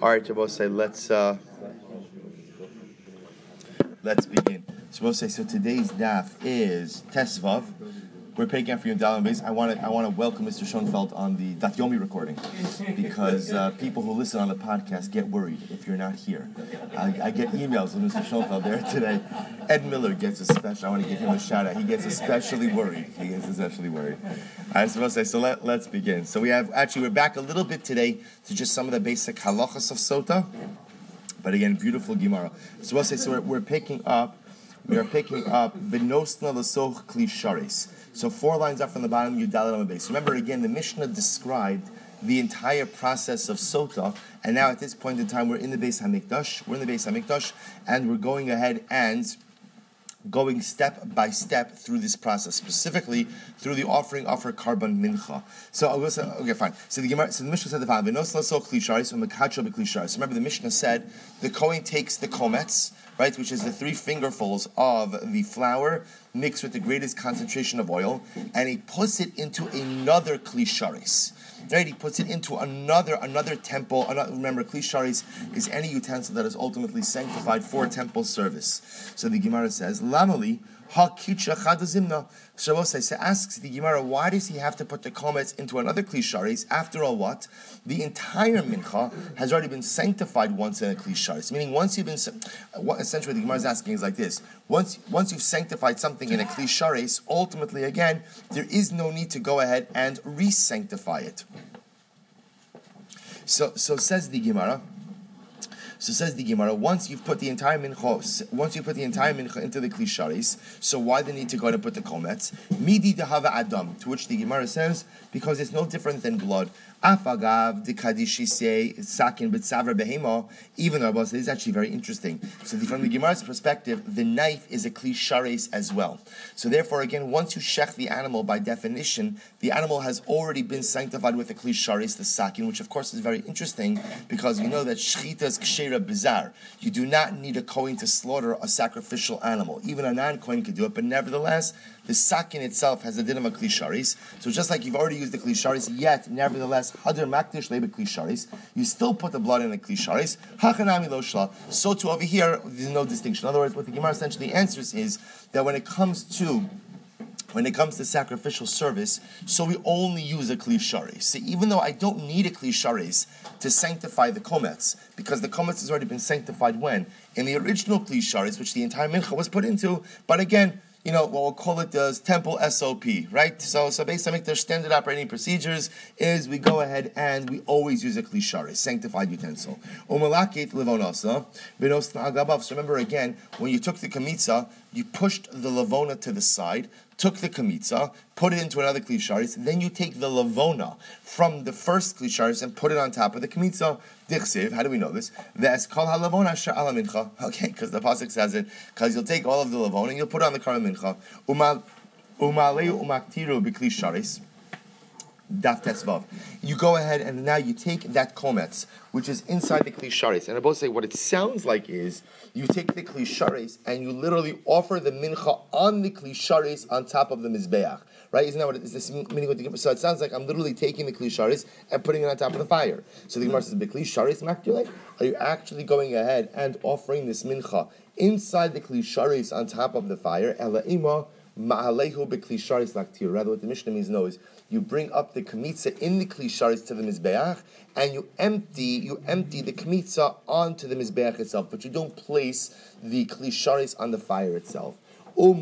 All right, Jabose, let's uh, let's begin. Jabose, so today's daf is Tesvav. We're up for you in Dalam base. I want to I want to welcome Mr. Schoenfeld on the Daf Yomi recording because uh, people who listen on the podcast get worried if you're not here. I, I get emails with Mr. Schoenfeld there today. Ed Miller gets a special. I want to give him a shout out. He gets especially worried. He gets especially worried. I to say so. Let, let's begin. So we have actually we're back a little bit today to just some of the basic halachas of sota. But again, beautiful Gemara. So we'll say so. We're, we're picking up. We are picking up Vinosna Lasoch Klisharis. So four lines up from the bottom, Yudalit on the base. Remember again, the Mishnah described the entire process of Sota, and now at this point in time, we're in the Beis Hamikdash. We're in the Beis Hamikdash, and we're going ahead and going step by step through this process, specifically through the offering of her korban mincha. So I'll go say, okay, fine. So the Gemara, so the Mishnah said the following: Remember, the Mishnah said the Kohen takes the komets, right, which is the three fingerfuls of the flour mixed with the greatest concentration of oil, and he puts it into another klisharis. Right, he puts it into another another temple. Another, remember, klisharis is any utensil that is ultimately sanctified for temple service. So the Gemara says, "Lamali ha kitcha chadazimna." Shabbos asks the Gemara, why does he have to put the komets into another klisharis? After all, what the entire mincha has already been sanctified once in a klisharis. Meaning, once you've been what essentially the Gemara is asking is like this: once once you've sanctified something in a klisharis, ultimately again there is no need to go ahead and re-sanctify it. So so says the Gemara. So says the Gemara, once you've put the entire mincha, once you put the entire mincha into the klisharis, so why the need to go and put the komets? Midi dehava adam, to which the Gemara says, because it's no different than blood. Afagav de kadishise sakin b'tzavra behema. Even though this is actually very interesting. So the, from the Gemara's perspective, the knife is a klishares as well. So therefore, again, once you shech the animal, by definition, the animal has already been sanctified with a the klishares, the sakin, which of course is very interesting because you know that shchita is kshera bizarre. You do not need a kohen to slaughter a sacrificial animal. Even a non-kohen could do it, but nevertheless, the sakin itself has the din of a klisharis. So just like you've already used the klisharis, yet nevertheless hadar makdish lebe klisharis, you still put the blood in the klisharis. Hachanami lo shla. So too over here, there's no distinction. In other words, what the Gemara essentially answers is that when it comes to when it comes to sacrificial service, so we only use a klisharis. So even though I don't need a klisharis to sanctify the komets, because the komets has already been sanctified when in the original klisharis, which the entire mincha was put into, but again you know, what we'll call it as temple SOP, right? So, so based on their standard operating procedures is we go ahead and we always use a klishare, sanctified utensil. Umalakit livonasa, So remember again, when you took the kamitza, you pushed the lavona to the side, took the kamitza, put it into another klisharis, then you take the lavona from the first klisharis and put it on top of the kamitza. Dichsiv, how do we know this? Ve'eskal halavona sha'ala mincha. Okay, because the pasuk says it. Because you'll take all of the lavona and you'll put it on the karma mincha. Umaleu umaktiru b'klisharis daf tesvav. You go ahead and now you take that komets, which is inside the klisharis. And I both say what it sounds like is you take the klisharis and you literally offer the mincha on the klisharis on top of the mizbeach. Right? Isn't that what it is? This meaning so it sounds like I'm literally taking the klisharis and putting it on top of the fire. So the Gemara says, "Beklisharis makdule." Are you actually going ahead and offering this mincha inside the klisharis on top of the fire? Elaima ma'alehu beklisharis laktir. Rather, what the Mishnah means no is you bring up the kmitza in the klisharis to the mizbeach, and you empty you empty the kmitza onto the mizbeach itself, but you don't place the klisharis on the fire itself. But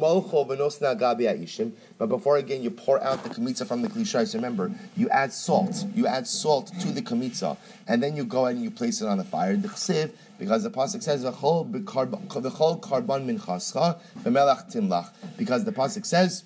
before again you pour out the kmitza from the klisharis, remember you add salt. You add salt to the kmitza. and then you go and you place it on the fire. because the pasuk says karban minchascha v'melach timlach. Because the pasuk says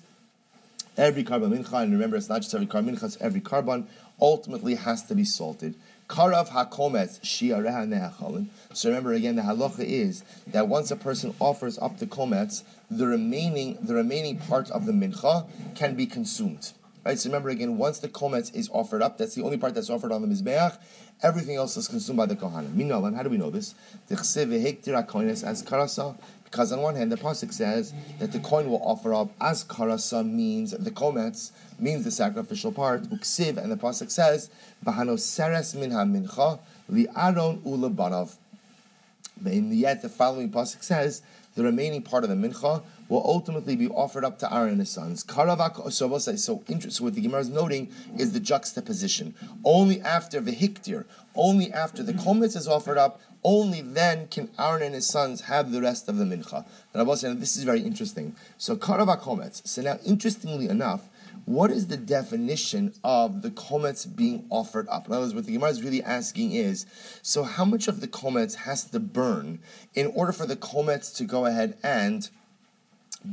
every korban mincha, and remember it's not just every korban mincha, it's every korban ultimately has to be salted. Karav hakometz shiareha ne'achalin. So remember again, the halacha is that once a person offers up the komets, the remaining the remaining part of the mincha can be consumed. Right. So remember again, once the komets is offered up, that's the only part that's offered on the mizbeach. Everything else is consumed by the kohanim. Meanwhile, how do we know this? As karasa, Because on one hand, the pasuk says that the kohen will offer up as karasa means the komets means the sacrificial part uksiv, and the pasuk says bahano seres minha mincha li aron ulabanav. And yet the following pasuk says the remaining part of the mincha will ultimately be offered up to Aaron and his sons. Karavak so so interesting. What the Gemara is noting is the juxtaposition. Only after the hiktir, only after the kometz is offered up, only then can Aaron and his sons have the rest of the mincha. And this is very interesting. So karavak kometz. So now, interestingly enough, what is the definition of the comets being offered up? In other words, what the Gemara is really asking is, so how much of the comets has to burn in order for the comets to go ahead and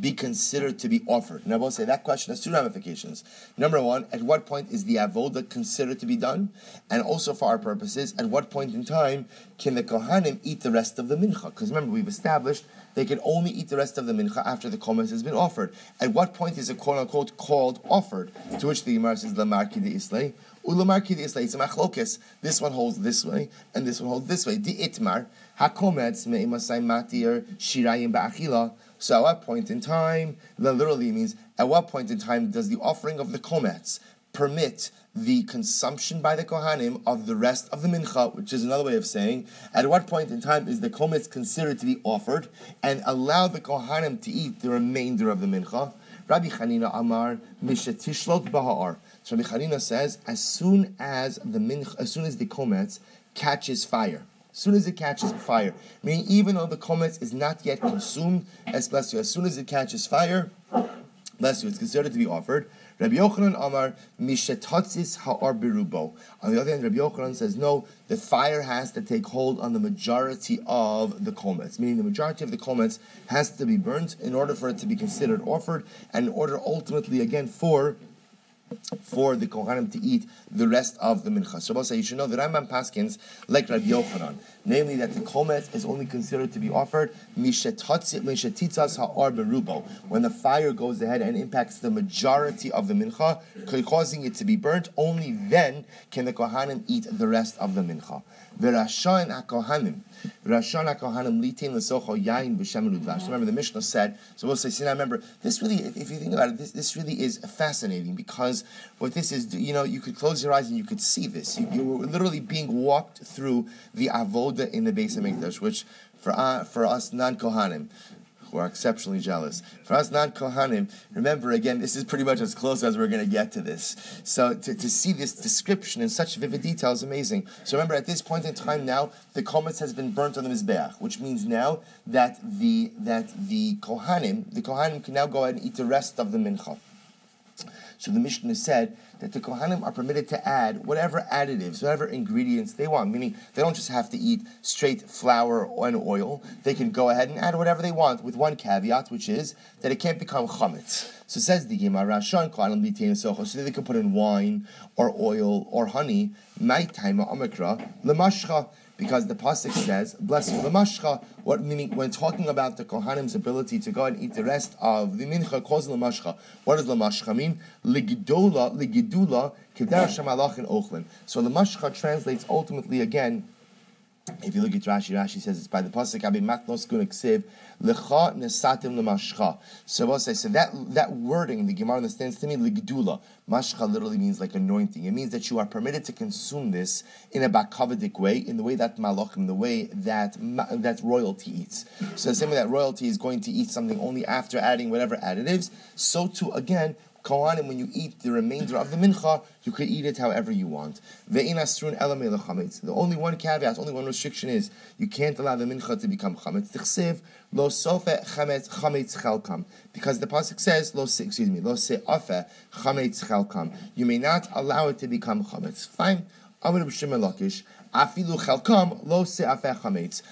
be considered to be offered? And I will say that question has two ramifications. Number one, at what point is the avoda considered to be done? And also for our purposes, at what point in time can the kohanim eat the rest of the mincha? Because remember, we've established they can only eat the rest of the mincha after the komets has been offered. At what point is it quote unquote called offered? To which the Gemara says, Lamar Kidi Islay. Ulamar Kidi Islay, it's a machlokis. This one holds this way, and this one holds this way. Di itmar, hakomets me'imasai matir shirayim ba'achila. So at what point in time, that literally means, at what point in time does the offering of the komets permit the consumption by the Kohanim of the rest of the mincha, which is another way of saying, at what point in time is the kometz considered to be offered, and allow the Kohanim to eat the remainder of the mincha? Rabbi Chanina Amar Mishatishlot Bahar. So Rabbi Chanina says, as soon as the mincha, as soon as the kometz catches fire, as soon as it catches fire, meaning even though the kometz is not yet consumed, as bless you, as soon as it catches fire, bless you, it's considered to be offered. Rabbi Yochanan Amar Mishetatzis Ha'ar Birubo. On the other hand, Rabbi Yochanan says no, the fire has to take hold on the majority of the komets, meaning the majority of the komets has to be burnt in order for it to be considered offered, and in order ultimately again for for the Kohanim to eat the rest of the mincha. So say you should know the Rambam Paskins like Rabbi Yochanan, namely that the komet is only considered to be offered when the fire goes ahead and impacts the majority of the mincha, causing it to be burnt. Only then can the Kohanim eat the rest of the mincha. Yain. Remember the Mishnah said, so we'll say, see now remember, this really, if you think about it, this, this really is fascinating because what this is, you know, you could close your eyes and you could see this. You, you were literally being walked through the in the base of Mikdash, which for, uh, for us non-Kohanim, who are exceptionally jealous. For us non Kohanim, remember again, this is pretty much as close as we're going to get to this. So to, to see this description in such vivid detail is amazing. So remember, at this point in time now, the kometz has been burnt on the mizbeach, which means now that the that the Kohanim, the Kohanim can now go ahead and eat the rest of the mincha. So the Mishnah said that the Kohanim are permitted to add whatever additives, whatever ingredients they want, meaning they don't just have to eat straight flour and oil. They can go ahead and add whatever they want with one caveat, which is that it can't become chametz. So says the Gemara, so they can put in wine or oil or honey, my time omikra, lemashcha because the pasuk says, "Bless you, lemashcha." What meaning when talking about the kohanim's ability to go and eat the rest of the mincha calls lemashcha. What does lemashcha mean? Ligidola, ligidula, keder shemalach in ochlin. So the lemashcha translates ultimately again if you look at Rashi, Rashi says it's by the pasuk I Abi Matnos Gunaksiv Lecha Nesatim Lemashcha. So we'll say that that wording the Gemara understands to me Ligdula. Mashcha literally means like anointing. It means that you are permitted to consume this in a bakavadik way, in the way that malachim, the way that that royalty eats. So the same way that royalty is going to eat something only after adding whatever additives, so too again Kohanim, when you eat the remainder of the mincha, you could eat it however you want. The only one caveat, only one restriction is you can't allow the mincha to become chametz. Lo sofe chametz chametz chalkam because the pasuk says lo excuse me lo se'afe chametz chalkam. You may not allow it to become chametz. Fine. Afilu chelkam lo se'afeh chametz.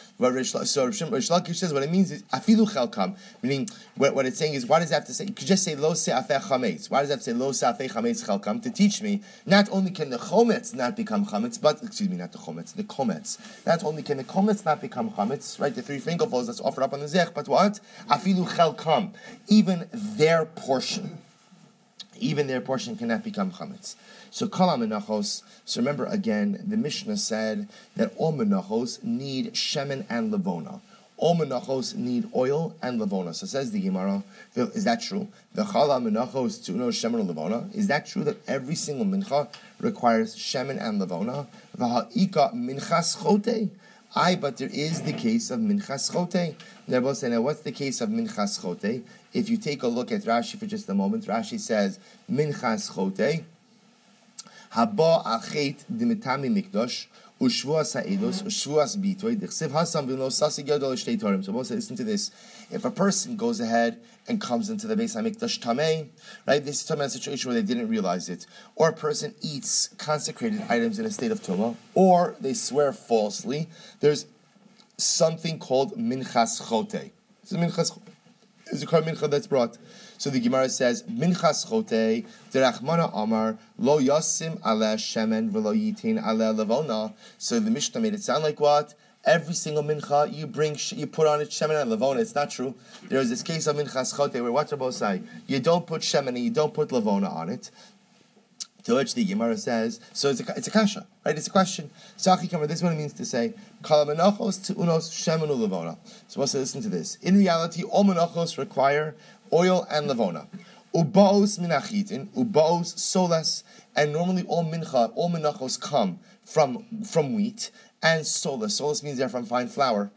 So Reish Lakish says what it means is afilu chelkam, meaning what, what, it's saying is why does it have to say? You could just say lo se'afeh chametz. Why does it have to say lo se'afeh chametz chelkam to teach me not only can the chometz not become chametz, but excuse me, not the chometz, the kometz. Not only can the kometz not become chametz, right? The three fingerfuls that's offered up on the zech, but what afilu chelkam, even their portion even their portion cannot become chametz. So kol menachos. So remember again, the Mishnah said that all menachos need shemen and levona. all menachos need oil and lavona. So says the Gemara, is that true? The chala menachos tuno shemen and lavona. Is that true that every single mincha requires shemen and lavona? V'ha'ika minchas chote. Aye, but there is the case of minchas chote. Now what's the case of minchas chote? If you take a look at Rashi for just a moment, Rashi says minchas chote. Haba achet dimitami mikdosh. Ushvuas ha'idos, ushvuas bitoy, dichsiv hasam v'lo sasi gadol shtei torim. So Moshe, listen to this. If a person goes ahead and comes into the Beis HaMikdash tamei, right, this is a situation where they didn't realize it, or a person eats consecrated items in a state of tuma, or they swear falsely, there's something called minchas chote. It's a minchas It's a mincha that's brought. So the Gemara says, Minchas chote, derachmana amar, lo yasim ale shemen v'lo yitin ale levona. So the Mishnah made it sound like what? Every single mincha you bring, you put on it shemen and levona. It's not true. There is this case of minchas chote where what's both say? You don't put shemen and you don't put levona on it. To which the Gemara says, so it's a, it's a kasha, right? It's a question. Sachi Kamar, this is what it means to say, Kalamenachos to unos shemenu levona. So let's listen to this. In reality, all menachos require oil and lavona. Ubaos minachitin, ubaos solas, and normally all mincha, all minachos come from from wheat and solas. Solas means they're from fine flour.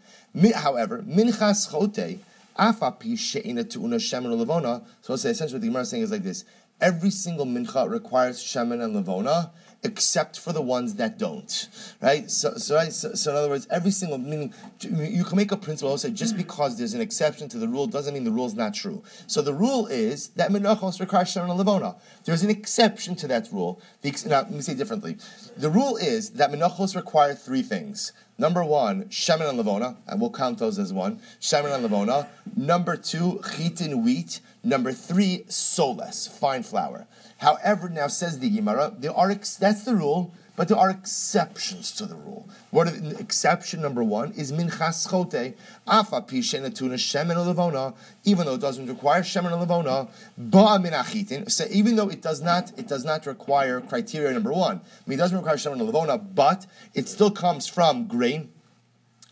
However, minchas chote, afapi she'ina tu'una shemen lavona. So essentially what the Gemara is saying is like this. Every single mincha requires shemen and lavona, except for the ones that don't, right? So, so, right, so, so in other words, every single meaning you can make a principle say just because there's an exception to the rule doesn't mean the rule is not true. So the rule is that menachos requires and levona. There's an exception to that rule. The, now, let me say it differently. The rule is that menachos require three things. Number one, shemen and levona, and we'll count those as one. Shemen and levona. Number two, chitin wheat. Number three, soles, fine flour. However, now says the Gemara, there are ex- that's the rule, but there are exceptions to the rule. What the, exception number one is minchas chote, afa pishenatuna shemen levona, even though it doesn't require shemen levona, ba minachitin. So even though it does not, it does not require criteria number one. I mean, it doesn't require shemen levona, but it still comes from grain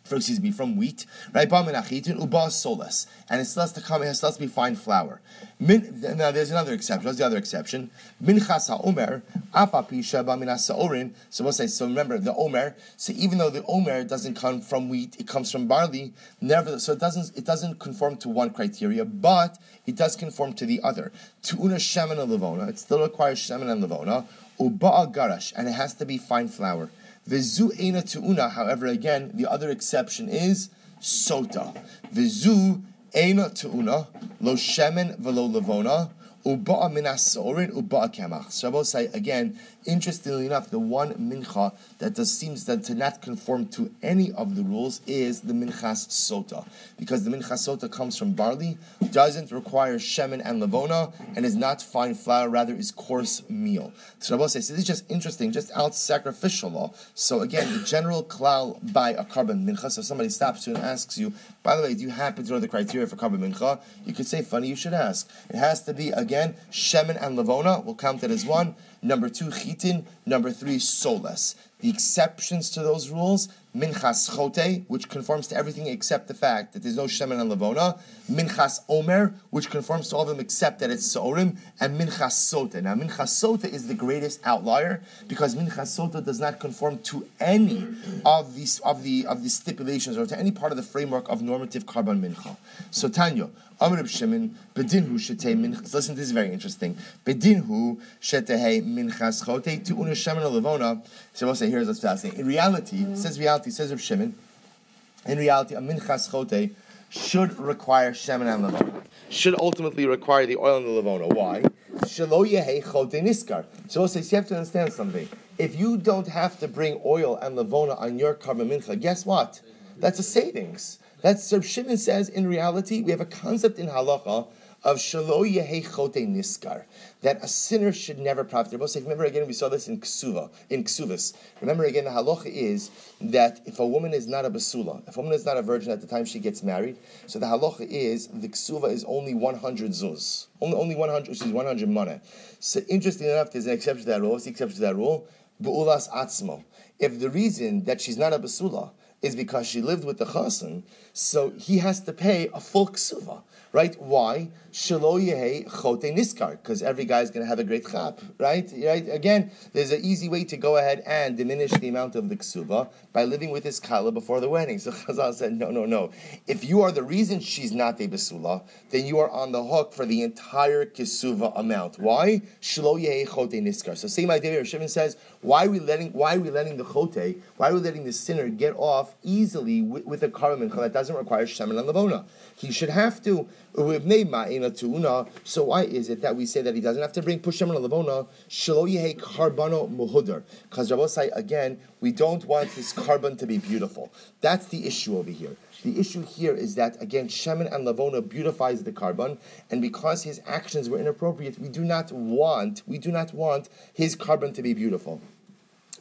from, excuse me, from wheat, right? Uba solas, and it still has to come. It has to be fine flour. Min, now there's another exception. What's the other exception? Minchas haomer apapisha baminas saorin. So we'll say. So remember the omer. So even though the omer doesn't come from wheat, it comes from barley. Never. So it doesn't. It doesn't conform to one criteria, but it does conform to the other. Tuuna shemen and levona. It still requires shemen and levona. Uba garash, and it has to be fine flour. Vizu ena tuuna. However, again, the other exception is sota. Vizu ena tuuna lo shemen velo levona. Uba'a minasorin, uba'a kemach. So I will say again, interestingly enough, the one mincha that does seems that to not conform to any of the rules is the minchas sota, because the minchas sota comes from barley, doesn't require shemen and levona, and is not fine flour, rather is coarse meal. So I will say, this is just interesting, just out sacrificial law. So again, the general klal by a korban mincha. So somebody stops you and asks you, by the way, do you happen to know the criteria for korban mincha? You could say, funny, you should ask. It has to be again shemen and levona, we'll count it as one. Number two, chitin. Number three, solas. The exceptions to those rules, minchas chote, which conforms to everything except the fact that there's no shemen and levona, minchas omer, which conforms to all of them except that it's sorim, and minchas sota. Now, minchas sota is the greatest outlier because minchas sota does not conform to any of these of the of the stipulations or to any part of the framework of normative korban mincha. So, Tanya, Amr Shimon, bedinhu shetei minchas. Listen, this is very interesting. Bedinhu shetei minchas chote to shemen levona. So we'll say here's what's fascinating. In reality, mm. says reality, says of Shimon. In reality, a minchas chote should require shemen and levona. Should ultimately require the oil and the levona. Why? Shelo yehe chote niskar. So we'll say so you have to understand something. If you don't have to bring oil and levona on your korban mincha, guess what? That's a savings. That's Reb Shimon says in reality, we have a concept in halacha of shalo chote niskar that a sinner should never profit. Remember again, we saw this in ksuva, in ksuvas. Remember again, the halacha is that if a woman is not a basula, if a woman is not a virgin at the time she gets married, so the halacha is the ksuva is only 100 zuz, only only 100, which is 100 mana. So interesting enough, there's an exception to that rule. What's the exception to that rule? Bu'ulas atzmo. If the reason that she's not a basula is because she lived with the chassan, so he has to pay a full ksuva right? Why? Shelo yehe chote niskar, because every guy is going to have a great chap, right? Right? Again, there's an easy way to go ahead and diminish the amount of the ksuba by living with his kala before the wedding. So Chazal said, no, no, no. If you are the reason she's not a besula, then you are on the hook for the entire kisuva amount. Why? Shelo yehe chote niskar. So same idea. Shimon says, why are we letting why are we letting the chote, why are we letting the sinner get off easily with, with a karban that doesn't require shemen and lavona? He should have to. So why is it that we say that he doesn't have to bring pushem and lavona shelo yehe karbano muhudar? Because Rabbosai again, we don't want his korban to be beautiful. That's the issue over here. The issue here is that again, Shemin and Lavona beautifies the korban, and because his actions were inappropriate, we do not want, we do not want his korban to be beautiful.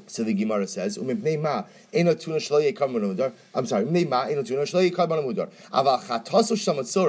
So the Gemara says, I'm sorry, ma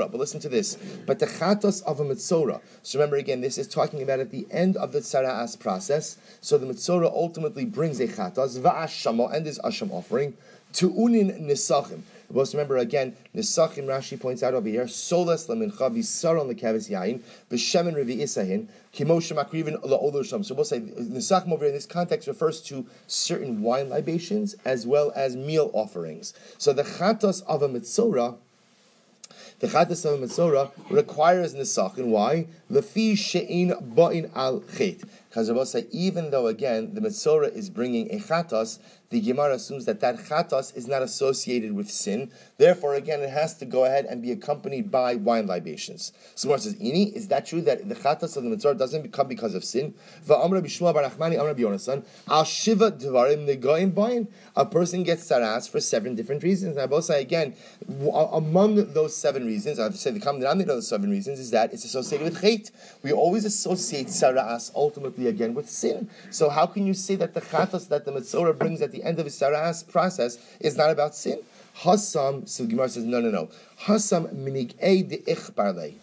But listen to this. But the chatos of a mitzora. So remember again, this is talking about at the end of the tzaraas process. So the mitzora ultimately brings a chatos, and this asham offering, to unin nisachim. We must remember again, Nisachim Rashi points out over here, Solas Lamincha Visaron Lekavis Yain, B'Shemen Revi Isahin, Kimosha Makrivin La'olosham. So we'll say Nisachim over here in this context refers to certain wine libations as well as meal offerings. So the Chatos of a Mitzorah the Chatas of a Mitzora requires Nisachin. Why? Lefi she'in ba'in al chet. Because say, even though again the Mitzora is bringing a Chatas, the Gemara assumes that that chatos is not associated with sin. Therefore, again, it has to go ahead and be accompanied by wine libations. So Gemara says, Ini, is that true that the chatos of the mitzora doesn't become because of sin? Al shiva dvarim A person gets tzaraas for seven different reasons. And I both say again, among those seven reasons, I've said the common denominator of those seven reasons is that it's associated with chait. We always associate tzaraas ultimately again with sin. So how can you say that the chatos that the mitzora brings at the end of his tzaraas process is not about sin. Hasam, so Gemara says, no, no, no. Hasam minig de ichbarle.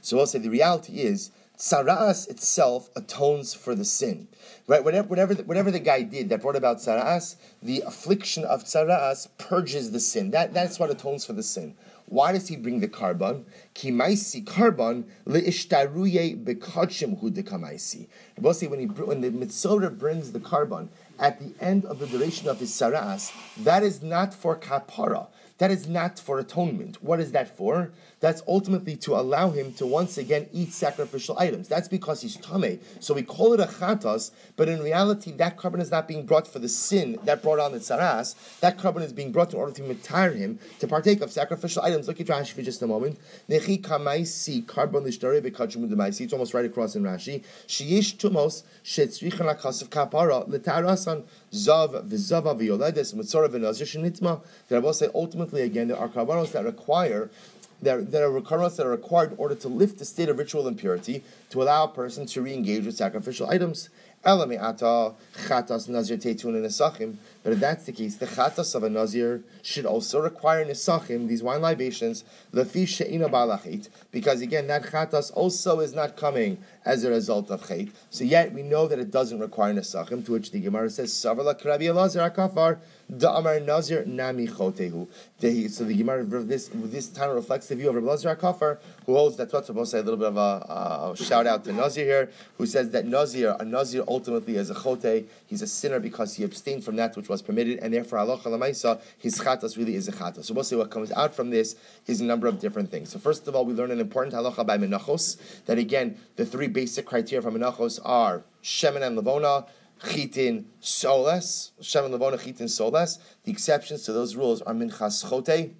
So say the reality is, tzaraas itself atones for the sin. Right? Whatever, whatever, the, whatever the guy did that brought about tzaraas, the affliction of tzaraas purges the sin. That, that's what atones for the sin. Why does he bring the korban? Kimaisi korban leishtaruye bekachim hu dekamaisi. When he when the mitzora brings the korban at the end of the duration of his tzaraas, that is not for kapara. That is not for atonement. What is that for? That's ultimately to allow him to once again eat sacrificial items. That's because he's tame. So we call it a chatas, but in reality, that korban is not being brought for the sin that brought on the tzaraas. That korban is being brought in order to retire him to partake of sacrificial items. Look at Rashi for just a moment. Nechi kamaisi korban It's almost right across in Rashi. Sheyish tumos kapara zav v'zava v'yoledes mitzora shenitma. That I will say ultimately again there are karbanos that require there, there are requirements that are required in order to lift the state of ritual impurity to allow a person to re-engage with sacrificial items. But if that's the case, the chatas of a nazir should also require nisachim, these wine libations, because again, that chatas also is not coming as a result of chait. So yet we know that it doesn't require nisachim, to which the Gemara says, Nazir Nami Chotehu. So the Gemara this this time reflects the view of Rabbi Lazar Kafar, who holds that what's supposed to say a little bit of a, a, shout out to Nazir here, who says that Nazir, a Nazir ultimately is a chote, he's a sinner because he abstained from that which was permitted, and therefore Allah lamaisa, his chatas really is a chatas. So we'll what comes out from this is a number of different things. So first of all, we learn an important halacha by menachos that again the three basic criteria for menachos are shemen and levona chitin soles, Shem and Levona chitin soles. The exceptions to those rules are minchas chote,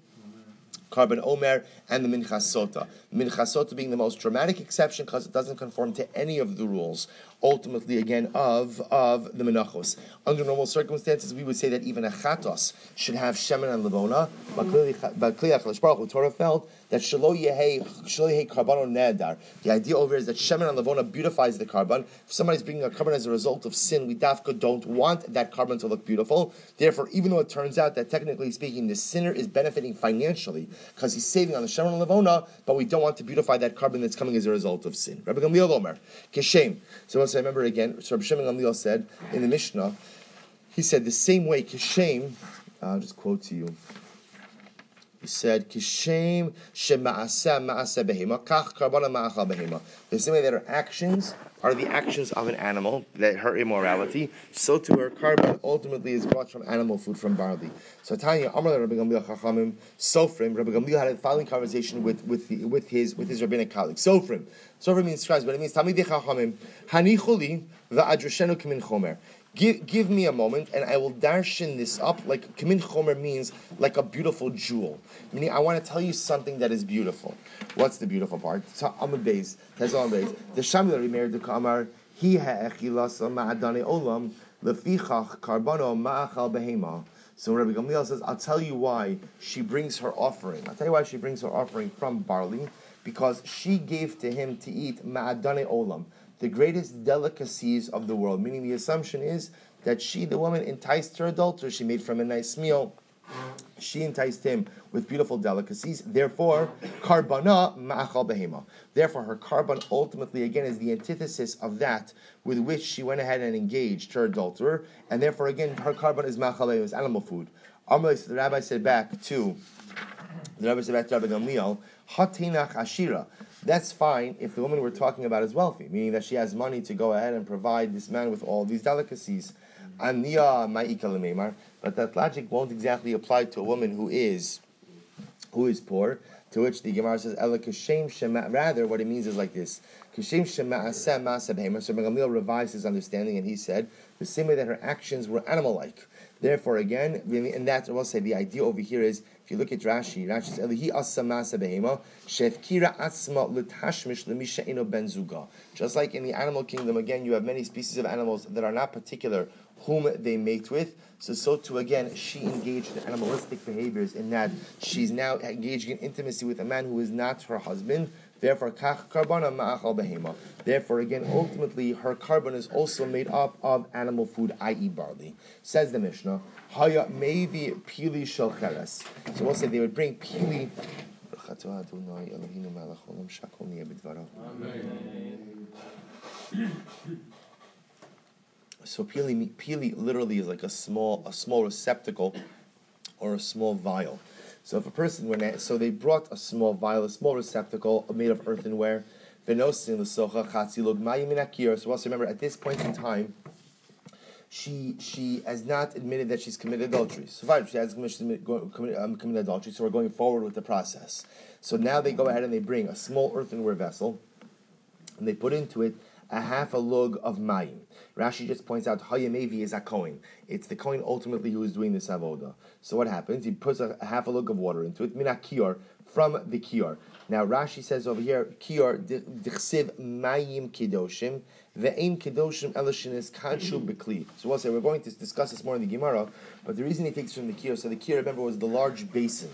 korban omer, and the minchas sota. Minchas sota being the most dramatic exception because it doesn't conform to any of the rules ultimately again of, of the menachos. Under normal circumstances, we would say that even a chatos should have shemen and levona, but Baruch Torah felt that shelo yehei korban nedar. The idea over here is that shemen and levona beautifies the korban. If somebody's bringing a korban as a result of sin, we dafka don't want that korban to look beautiful. Therefore, even though it turns out that technically speaking, the sinner is benefiting financially because he's saving on the shemen and levona, but we don't want to beautify that korban that's coming as a result of sin. Rabbi Gamliel Omer, Keshem. So I remember again, so Rabbi Shimon Gamliel said in the Mishnah, he said the same way Kishem I'll just quote to you. He said, "Kishem shema'aseh ma'aseh behema kach karbana ma'achal behema." The same way that her actions are the actions of an animal, that her immorality, so to her korban ultimately is brought from animal food, from barley. So Tanya Amar Rabbi Gamliel Chachamim Sofrim. Rabbi Gamliel had a following conversation with with, the, with his with his rabbinic colleague. Sofrim. Sofrim means scribes, but it means Talmidei Chachamim Hanichuli va'adrashenu kimin chomer. Give, give me a moment and I will darshan this up like Kamin Chomer means like a beautiful jewel. Meaning I want to tell you something that is beautiful. What's the beautiful part? Amud Beis, Tezon Beis. The Shamil Rimer de Kamar, Hi ha'echilasa ma'adane olam, lefichach karbano ma'achal behema. So Rabbi Gamliel says, I'll tell you why she brings her offering. I'll tell you why she brings her offering from barley, because she gave to him to eat ma'adane olam, the greatest delicacies of the world. Meaning the assumption is that she, the woman, enticed her adulterer. She made from a nice meal. She enticed him with beautiful delicacies. Therefore, karbana ma'achal behema. Therefore, her korban ultimately again is the antithesis of that with which she went ahead and engaged her adulterer. And therefore, again, her korban is ma'achal is animal food. The rabbi said back to the rabbi said back to Rabbi Gamliel, hatinach ashira. That's fine if the woman we're talking about is wealthy, meaning that she has money to go ahead and provide this man with all these delicacies. But that logic won't exactly apply to a woman who is who is poor. To which the Gemara says, "Ela kashem shema." Rather, what it means is like this: kashem shema So Gamliel revised his understanding, and he said the same way that her actions were animal-like. Therefore, again, and that's I will say the idea over here is if you look at Rashi, Rashi says Elihi asamasa behema shefkira atzma l'tashmish lemisha eno ben zuga. Just like in the animal kingdom, again, you have many species of animals that are not particular whom they mate with. So, so too again, she engaged in animalistic behaviors in that she's now engaging in intimacy with a man who is not her husband. Therefore, kach karbana ma'achal behema. Therefore, again, ultimately, her korban is also made up of animal food, i.e., barley. Says the Mishnah, haya maybe pili shalcheres. So we'll say they would bring pili. So pili, pili literally is like a small, a small receptacle or a small vial. So if a person went, so they brought a small vial, a small receptacle made of earthenware. So also remember at this point in time, she she has not admitted that she's committed adultery. So fine, she has um, committed adultery. So we're going forward with the process. So now they go ahead and they bring a small earthenware vessel, and they put into it a half a lug of mayim. Rashi just points out Hayamevi is a Kohen. It's the Kohen ultimately who is doing this avoda. So what happens? He puts a, a half a lug of water into it, mina kior, from the kior. Now Rashi says over here, kior dichsiv mayim kidoshim, ve'im kidoshim elishin is kanshu bekli. So we'll say we're going to discuss this more in the Gemara, but the reason he takes from the kior, so the kior, remember, was the large basin.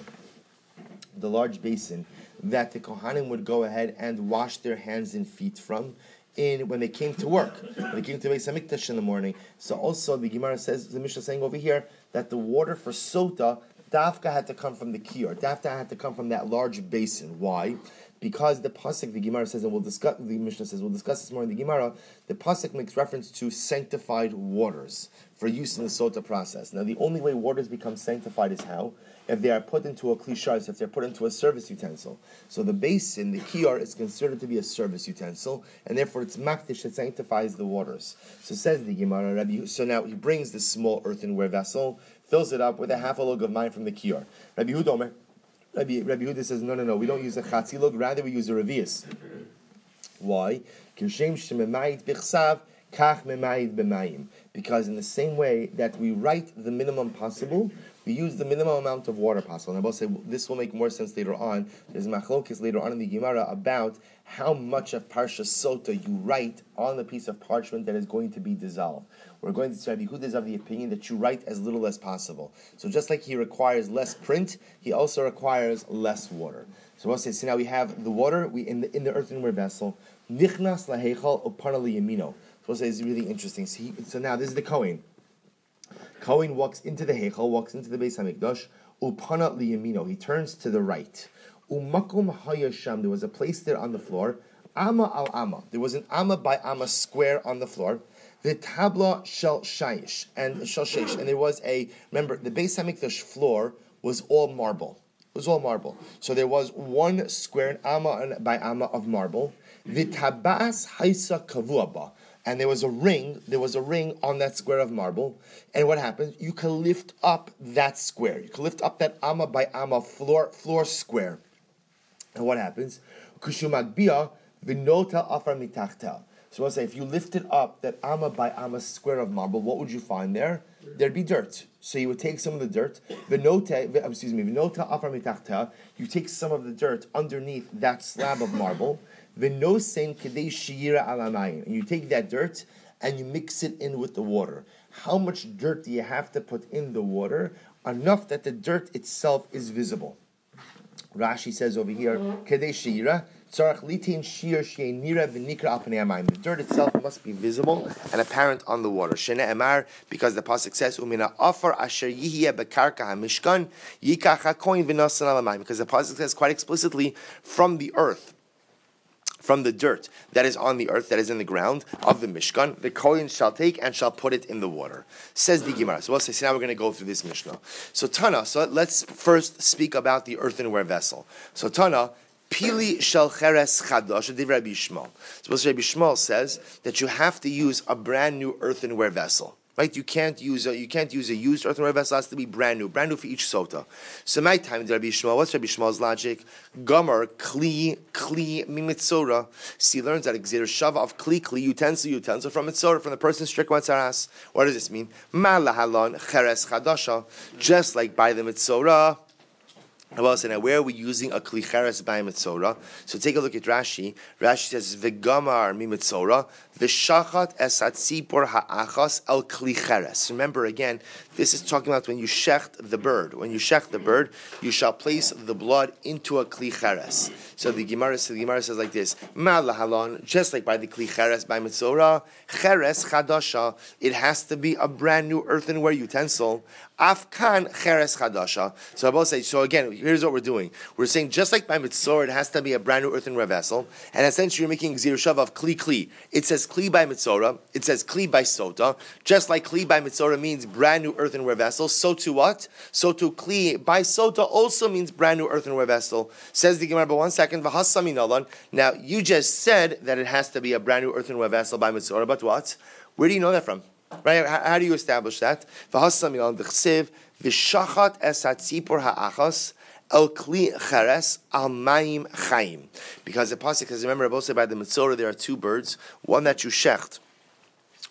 The large basin that the Kohanim would go ahead and wash their hands and feet from in when they came to work, when they came to Beis Hamikdash in the morning. So also the Gemara says the Mishnah saying over here that the water for sota dafka had to come from the kior. Dafka had to come from that large basin. Why? Because the pasuk the Gemara says, and we'll discuss the Mishnah says we'll discuss this more in the Gemara. The pasuk makes reference to sanctified waters for use in the sota process. Now, the only way waters become sanctified is how if they are put into a klishar, if they're put into a service utensil. So the basin, the kiyar, is considered to be a service utensil, and therefore it's makdish that sanctifies the waters. So says the Gemara, Rabbi, so now he brings this small earthenware vessel, fills it up with a half a log of wine from the kiyar. Rabbi Hudomer, Rabbi, Rabbi Huda says, no, no, no, we don't use a chatzi rather we use a revius. Why? Because in the same way that we write the minimum possible, we use the minimum amount of water possible. And I will say this will make more sense later on. There's machlokis later on in the Gemara about how much of Parsha Sota you write on the piece of parchment that is going to be dissolved. We're going to say Yehuda is of the opinion that you write as little as possible. So just like he requires less print, he also requires less water. So we'll say, so now we have the water we in the in the earthenware vessel. Nichnas laheichal yamino. So we'll say it's really interesting. So, he, so now this is the Kohen. Kohen walks into the Heichal, walks into the Beis Hamikdash, upana liyamino, he turns to the right. Umakum hayasham, there was a place there on the floor, ama al ama, there was an ama by ama square on the floor. V'tabla shel shayish and shel sheish, and there was a remember the Beis Hamikdash floor was all marble. It was all marble. So there was one square amma by ama of marble. V'tabas haisa kavuaba and there was a ring, there was a ring on that square of marble. And what happens? You can lift up that square. You can lift up that amma by amma floor floor square. And what happens? Kushumagbia vinota afar mitachta. So I'll say if you lifted up that amma by amma square of marble, what would you find there? There'd be dirt. So you would take some of the dirt. Excuse me, vinota afar mitachta. You take some of the dirt underneath that slab of marble. V'nosen kedei shira alamayim. And you take that dirt and you mix it in with the water. How much dirt do you have to put in the water? Enough that the dirt itself is visible. Rashi says over here, kedei shira. The dirt itself must be visible and apparent on the water. Shene Emar, because the pasuk says, "Umina offer asher yihye bekarka hamishkan yikach hakoin v'nasan alamayim." Because the pasuk says quite explicitly, from the earth from the dirt that is on the earth, that is in the ground of the Mishkan, the Kohen shall take and shall put it in the water. Says the Gemara. So we'll say, now we're going to go through this Mishnah. So Tana, so let's first speak about the earthenware vessel. So Tana, Pili shel cheres chadash, Rabbi Shmuel. So Rabbi Shmuel says that you have to use a brand new earthenware vessel right? You can't use a, you can't use a used earthenware vessel. It has to be brand new, brand new for each sota. So my time, Rabbi Shmuel, what's Rabbi Shmuel's logic? Gomer kli kli mimitzora. See, learns that exer shava of kli kli utensil utensil from mitzora from the person's strict matzaras. What does this mean? Malahalon cheres chadasha, just like by the mitzora Well, so now, where are we using a klicheres by mitzora? So take a look at Rashi. Rashi says, "V'gamar mi mitzora v'shachat esat sipor ha'achas el klicheres." Remember again, this is talking about when you shecht the bird. When you shecht the bird, you shall place the blood into a klicheres. So the Gemara, so the Gemara says like this: Malahalon, just like by the klicheres by mitzora, cheres chadasha. It has to be a brand new earthenware utensil. Afkan cheres chadasha. So I both say. So again, here's what we're doing. We're saying just like by mitzora, it has to be a brand new earthenware vessel, and essentially you're making zirushav of kli kli. It says kli by mitzora. It says kli by sota. Just like kli by mitzora means brand new earthenware vessel. So to what? So to kli by sota also means brand new earthenware vessel. Says the Gemara. But one second, Now you just said that it has to be a brand new earthenware vessel by mitzora. But what? Where do you know that from? Right? How, how do you establish that? V'shachat esat tzipor ha'achas el kli cheres al mayim chayim. Because the pasuk says, remember, also by the Mitzorah, there are two birds, one that you shecht,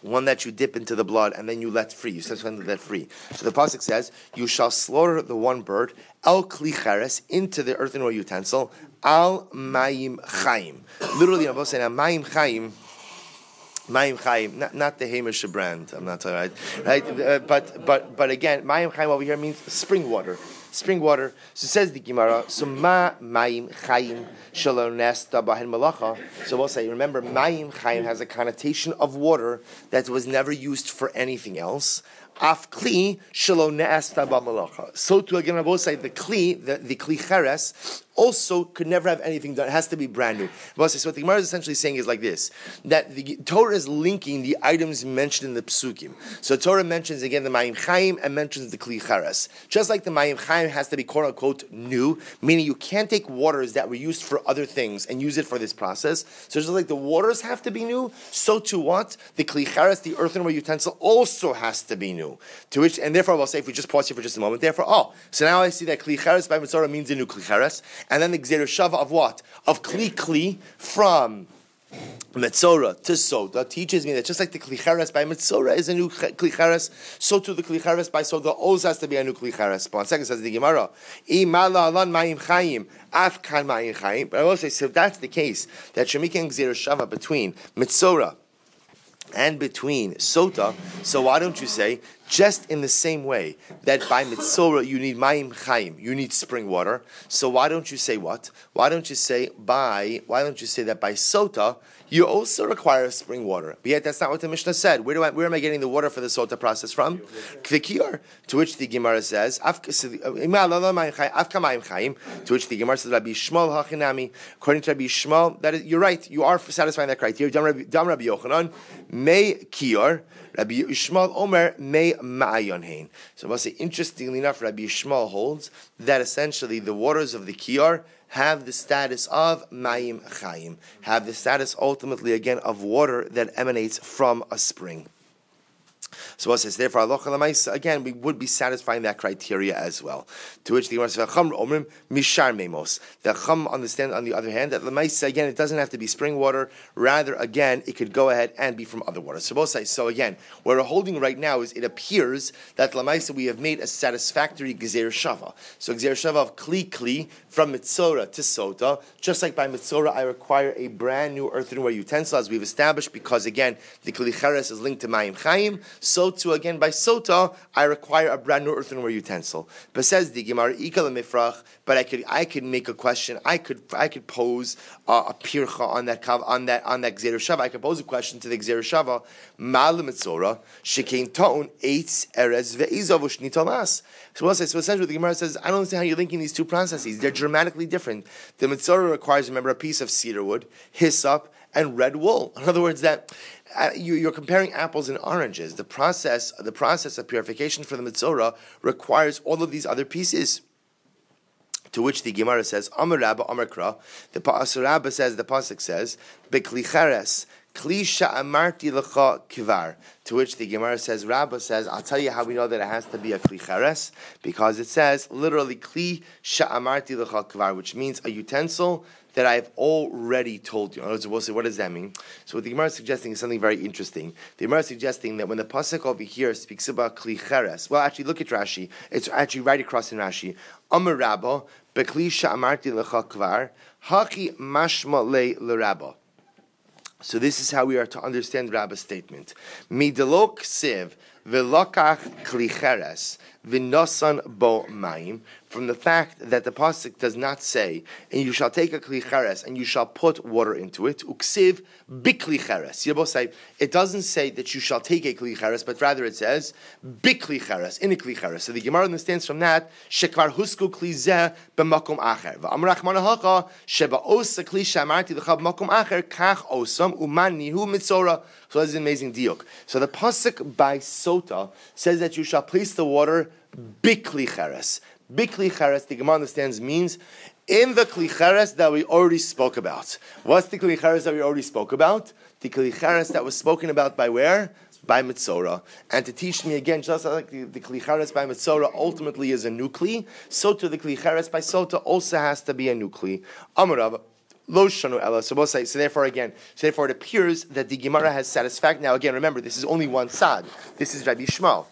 one that you dip into the blood, and then you let free. You set let free. So the pasuk says, you shall slaughter the one bird, el kli cheres, into the earthenware utensil, al mayim chayim. Literally, I'm saying, mayim chayim Mayim Chaim, not, not the Hamish brand. I'm not right, right? Uh, but but but again, Mayim Chaim over here means spring water. Spring water. So says the Gemara. So ma Mayim Chaim shalonesta bahin malacha. So we'll say, remember, Mayim Chaim has a connotation of water that was never used for anything else. Af kli shelo ne'asta malacha. So to again, I will say the kli, the, the kli cheres, also could never have anything done. It has to be brand new. So what the Gemara is essentially saying is like this: that the Torah is linking the items mentioned in the psukim. So Torah mentions again the Mayim Chaim and mentions the Kli Charas. Just like the Mayim Chaim has to be quote unquote new, meaning you can't take waters that were used for other things and use it for this process. So just like the waters have to be new, so to what the Kli Charas, the earthenware utensil, also has to be new. To which, and therefore, I'll say if we just pause here for just a moment. Therefore, oh, so now I see that Kli Charas by Mitzora means a new Kli Charas and then the Gzer Shava of what? Of Kli Kli from Metzora to Sota teaches me that just like the Klicheres by Metzora is a new Klicheres, so too the Klicheres by Sota also has to be a new Klicheres. But second says the Gemara, Imala alan ma'im chayim, afkan ma'im chayim. But I will say, so if that's the case, that Shemika and Shava between Metzora and between Sota, so why don't you say Just in the same way that by mitzora you need mayim Chaim, you need spring water. So why don't you say what? Why don't you say by? Why don't you say that by sota you also require spring water. But yet that's not what the Mishnah said. Where do I, where am I getting the water for the sota process from? Kvikir. To which the Gemara says, uh, to which the Gemara says, Rabbi Shmuel hachinami. According to Rabbi Shmuel, that is, you're right. You are satisfying that criteria. Dam Rabbi Yochanan, may kior. Rabbi Yishmael Omer may ma'ayon So, I must say, interestingly enough, Rabbi Yishmael holds that essentially the waters of the Kiyar have the status of Mayim Chaim, have the status ultimately again of water that emanates from a spring. So what says therefore again we would be satisfying that criteria as well. To which the Gemara says Omrim Mishar Memos. The Chum understand on the other hand that Lamaisa again it doesn't have to be spring water, rather again it could go ahead and be from other water. So both sides. So again, what we're holding right now is it appears that Lamaisa we have made a satisfactory Gezer Shava. So Gezer Shava of Kli Kli from Mitzora to Sota, just like by Mitzora I require a brand new earthenware utensil as we've established because again the Kli Cheres is linked to Mayim Chaim so too again by sota, I require a brand new earthenware utensil. But says the Gemara, mifrach. But I could I could make a question. I could I could pose uh, a pircha on that on that on that gzeir shava. I could pose a question to the gzeir shava. Mal mitzora shekein taun eitz erez ve'izavush nitolas. So, what says so essentially, the Gemara says, I don't understand how you're linking these two processes. They're dramatically different. The mitzora requires, remember, a piece of cedar wood, hyssop, and red wool. In other words, that you, are comparing apples and oranges. The process, the process of purification for the mitzora requires all of these other pieces. To which the Gemara says, Amar Rabba Amar Kra. The Rabba says, the pasuk says, Beklicheres Klisha amarti lecha kivar. To which the Gemara says, Rabba says, I'll tell you how we know that it has to be a klicheres, because it says literally kli sha'amarti lecha kivar, which means a utensil that I have already told you. In other words, what does that mean? So what the Gemara is suggesting is something very interesting. The Gemara is suggesting that when the pasuk over here speaks about klicheres, well, actually, look at Rashi. It's actually right across in Rashi. Amar Rabba, bekli sha'amarti lecha kivar, haki mashma le l'rabba. So this is how we are to understand Rabba's statement. Midalok siv velokach klicheres v'nosan bo maim from the fact that the pasuk does not say, and you shall take a klicheres and you shall put water into it. Uksiv biklicheres. say it doesn't say that you shall take a klicheres, but rather it says biklicheres in a klicheres. So the Gemara understands from that shekvar husku klizeh b'makom acher. V'amrach manahacha sheba osa kli shamarti l'chav makom acher kach osam uman nihu mitzora. So that's an amazing diuk. So the pasuk by sota says that you shall place the water biklicheres. Bikli cheres, the Gemara understands, means in the klicheres that we already spoke about. What's the klicheres that we already spoke about? The klicheres that was spoken about by where? By Mitzora. And to teach me again, just like the, the klicheres by Mitzora ultimately is a nuclei, so to the klicheres by Sota also has to be a nuclei. Amarav, Lo shanu ella. So say. So therefore, again, so therefore, it appears that the Gemara has satisfaction. Now, again, remember, this is only one sad. This is Rabbi Yishmael.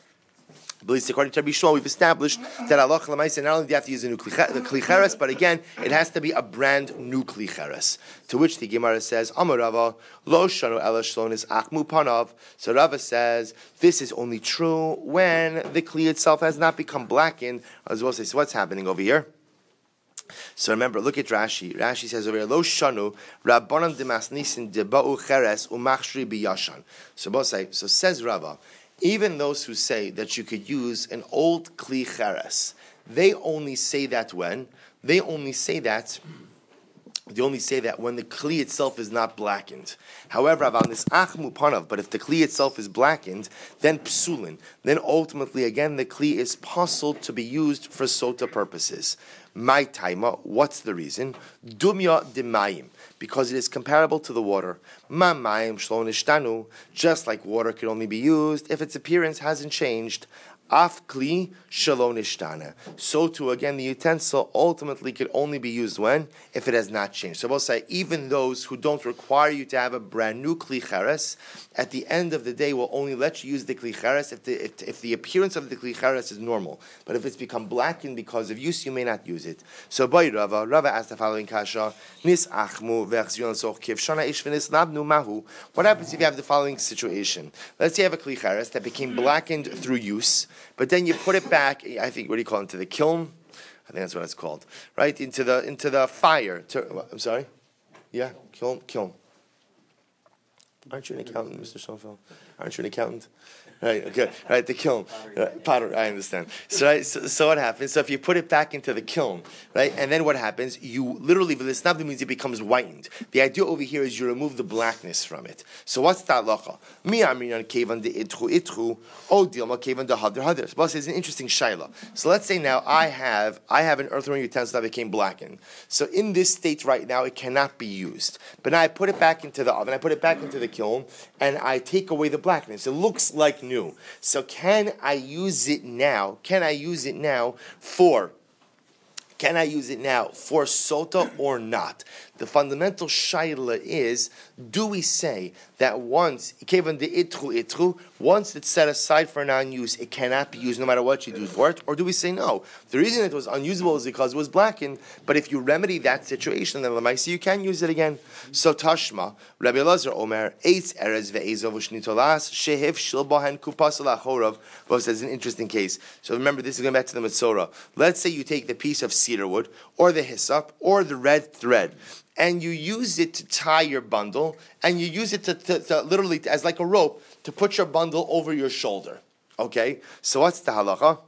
At according to Rabbi Yishmael, we've established that Allah Lamaisa not only do you have to use a new klicheres, but again, it has to be a brand new klicheres. To which the Gemara says, Amarava, lo ela shlonis achmu panav. So Rava says, this is only true when the kli itself has not become blackened. As well say, so what's happening over here? So remember, look at Rashi. Rashi says over here, Lo shanu rabbanan demasnisin deba'u cheres umachshri biyashan. So both say, so says Rava, even those who say that you could use an old kli cheres, they only say that when they only say that they only say that when the kli itself is not blackened. However, but if the kli itself is blackened, then psulin, then ultimately again the kli is possible to be used for sota purposes. My taima, what's the reason? Dumya demayim, because it is comparable to the water. Just like water can only be used if its appearance hasn't changed. Afkli shalonishtana. So too, again, the utensil ultimately could only be used when? If it has not changed. So we'll say, even those who don't require you to have a brand new kli cheres, at the end of the day, will only let you use the kli cheres if the, if, if the appearance of the kli cheres is normal. But if it's become blackened because of use, you may not use it. So by Rava, Rava asked the following kasha, Nis achmu soch kiv shana ish labnu mahu. What happens if you have the following situation? Let's say you have a kli cheres that became blackened through use, but then you put it back, I think, what do you call it, into the kiln? I think that's what it's called, right? Into the into the fire. To, I'm sorry. Yeah, kiln, kiln. Aren't you an accountant, Mr. Schoenfeld? Aren't you an accountant? Right, okay, right, the kiln. Uh, potter, I understand. So, right, so, so, what happens? So if you put it back into the kiln, right, and then what happens? You literally, the snabdi means it becomes whitened. The idea over here is you remove the blackness from it. So what's the halacha? Mi aminan kevan de itchu itchu, o dilma kevan de hadr hadr. So it's an interesting shaila. So let's say now I have, I have an earthenware utensil that became blackened. So in this state right now, it cannot be used. But now I put it back into the oven, I put it back into the kiln, and I take away the blackness. It looks like new. So can I use it now? Can I use it now for can I use it now for sota or not? The fundamental shaila is: Do we say that once kevan the itru itru, once it's set aside for non-use, it cannot be used no matter what you do for it, or do we say no? The reason it was unusable is because it was blackened. But if you remedy that situation, then lemaisi you can use it again. So tashma Rabbi Elazar Omer eitz erez ve'ezov u'shnitolas shehiv shilbahen kupas alachorov. Both says an interesting case. So remember, this is going back to the Matzora. Let's say you take the piece of cedar wood, or the hyssop, or the red thread and you use it to tie your bundle, and you use it to, to, to literally as like a rope to put your bundle over your shoulder. Okay, so what's the halacha?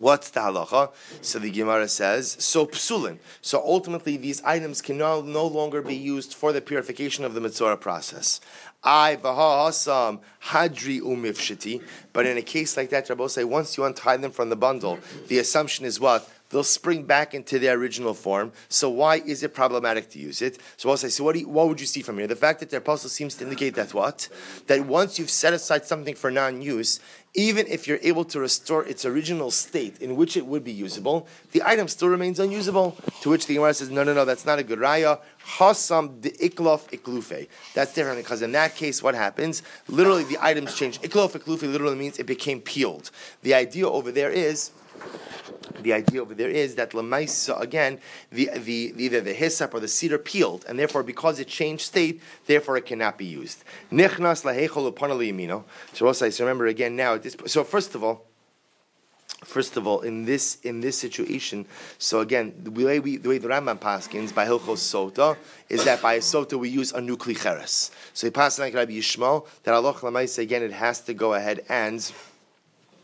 What's the halacha? So the Gemara says, so psulin. So ultimately, these items can no, no longer be used for the purification of the Mitzora process. I v'ha'asam hadri umifshiti. But in a case like that, Rabbi say, once you untie them from the bundle, the assumption is what? They'll spring back into their original form. So why is it problematic to use it? So I'll say, so what, you, what would you see from here? The fact that the apostle seems to indicate that what? That once you've set aside something for non-use, even if you're able to restore its original state in which it would be usable, the item still remains unusable. To which the Gemara says, no, no, no, that's not a good raya. Hasam de iklof iklufe. That's different because in that case, what happens? Literally, the items change. Iklof iklufe literally means it became peeled. The idea over there is the idea over there is that lemaisa again, the, the, the, either the hyssop or the cedar peeled, and therefore because it changed state, therefore it cannot be used. Nichnas So also, so remember again now. This, so first of all. First of all, in this in this situation, so again, the way we the way the Rambam paskins by Hilchos Sota is that by a Sota we use a nuclear cheres. So he passes like Rabbi Yishmael that again it has to go ahead and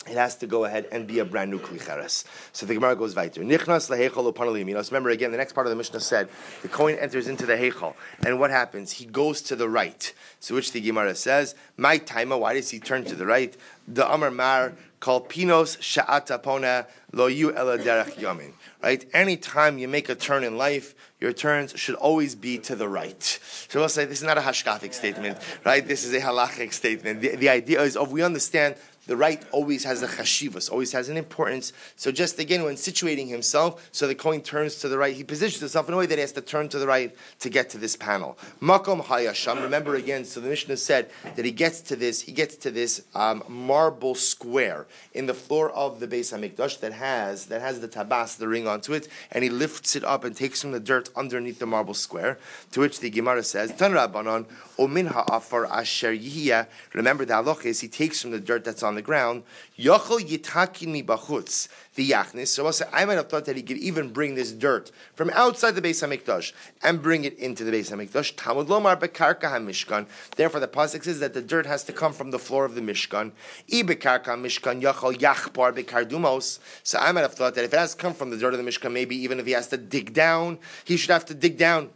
it has to go ahead and be a brand new klicheres. So the Gemara goes weiter. Nichnas lehechol upanaliminos. Remember again, the next part of the Mishnah said the kohen enters into the hechol, and what happens? He goes to the right. So which the Gemara says, my taima. Why does he turn to the right? The Amar Mar call pinos sha'ata pona lo yu ela yamin. Right? Anytime you make a turn in life, your turns should always be to the right. So we'll say this is not a hashkafic statement, right? This is a halachic statement. The, the idea is, of we understand the right always has a chashivas, always has an importance. So just again, when situating himself, so the kohen turns to the right, he positions himself in a way that he has to turn to the right to get to this panel. Makom hayasham. Remember again, so the Mishnah said that he gets to this, he gets to this um, marble square in the floor of the Beis Hamikdash that has that has the tabas, the ring onto it, and he lifts it up and takes from the dirt underneath the marble square. To which the Gemara says, Tan Rabbanon, Omin ha'afar asher yihya. Remember the halach is he takes from the dirt that's on the ground, Yochel yitakin mi bachutz the yachnis. So I might have thought that he could even bring this dirt from outside the Beis Hamikdash and bring it into the Beis Hamikdash. Talmud lomar bekarka hamishkan. Therefore, the pasuk says that the dirt has to come from the floor of the Mishkan. I bekarka mishkan yachol yachpar bekardumos. So I might have thought that if it has come from the dirt of the Mishkan, maybe even if he has to dig down, he should have to dig down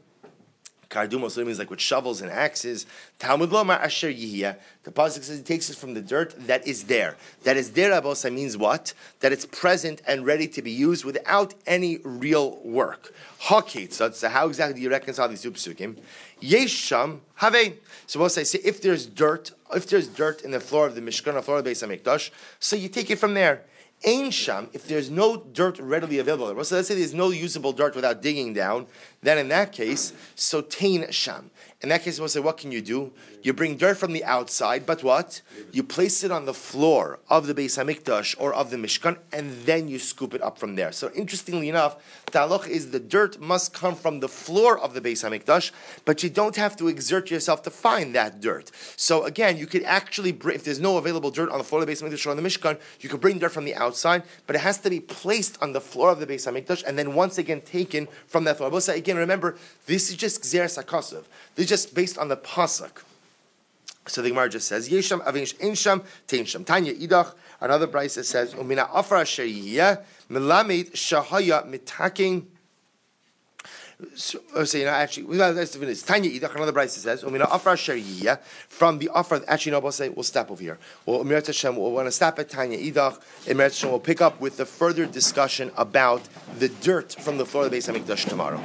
Kardumos means like with shovels and axes. Talmud Lomar Asher Yihya. The pasuk says he takes it from the dirt that is there. That is there, Abosa means what? That it's present and ready to be used without any real work. Hakit. So how exactly do you reconcile these two psukim? Yesham have. So we'll say, if there's dirt, if there's dirt in the floor of the Mishkan, floor of the Beis Hamikdash, so you take it from there. Ain sham, if there's no dirt readily available, so let's say there's no usable dirt without digging down, then in that case, so tain sham. In that case, we'll say, what can you do? You bring dirt from the outside, but what? You place it on the floor of the Beis Hamikdash or of the Mishkan, and then you scoop it up from there. So interestingly enough, the is the dirt must come from the floor of the Beis Hamikdash, but you don't have to exert yourself to find that dirt. So again, you could actually, bring, if there's no available dirt on the floor of the Beis Hamikdash or on the Mishkan, you could bring dirt from the outside, but it has to be placed on the floor of the Beis Hamikdash, and then once again taken from that floor. But again, remember, this is just Gzer Sakosov. This is just based on the pasuk. So the Gemara just says, Yesham avinish insham teinsham. Tanya idach. Another brisa says, Umina afra sheyiyah melamed shahaya mitaking. So, oh, so you know, actually, we got to finish. Tanya idach. Another brisa says, Umina afra sheyiyah from the afra. Actually, no, we'll say we'll stop over here. Well, Emirat Hashem, we'll want to stop at Tanya idach. Emirat Hashem, we'll pick up with the further discussion about the dirt from the floor of the Beis Hamikdash tomorrow.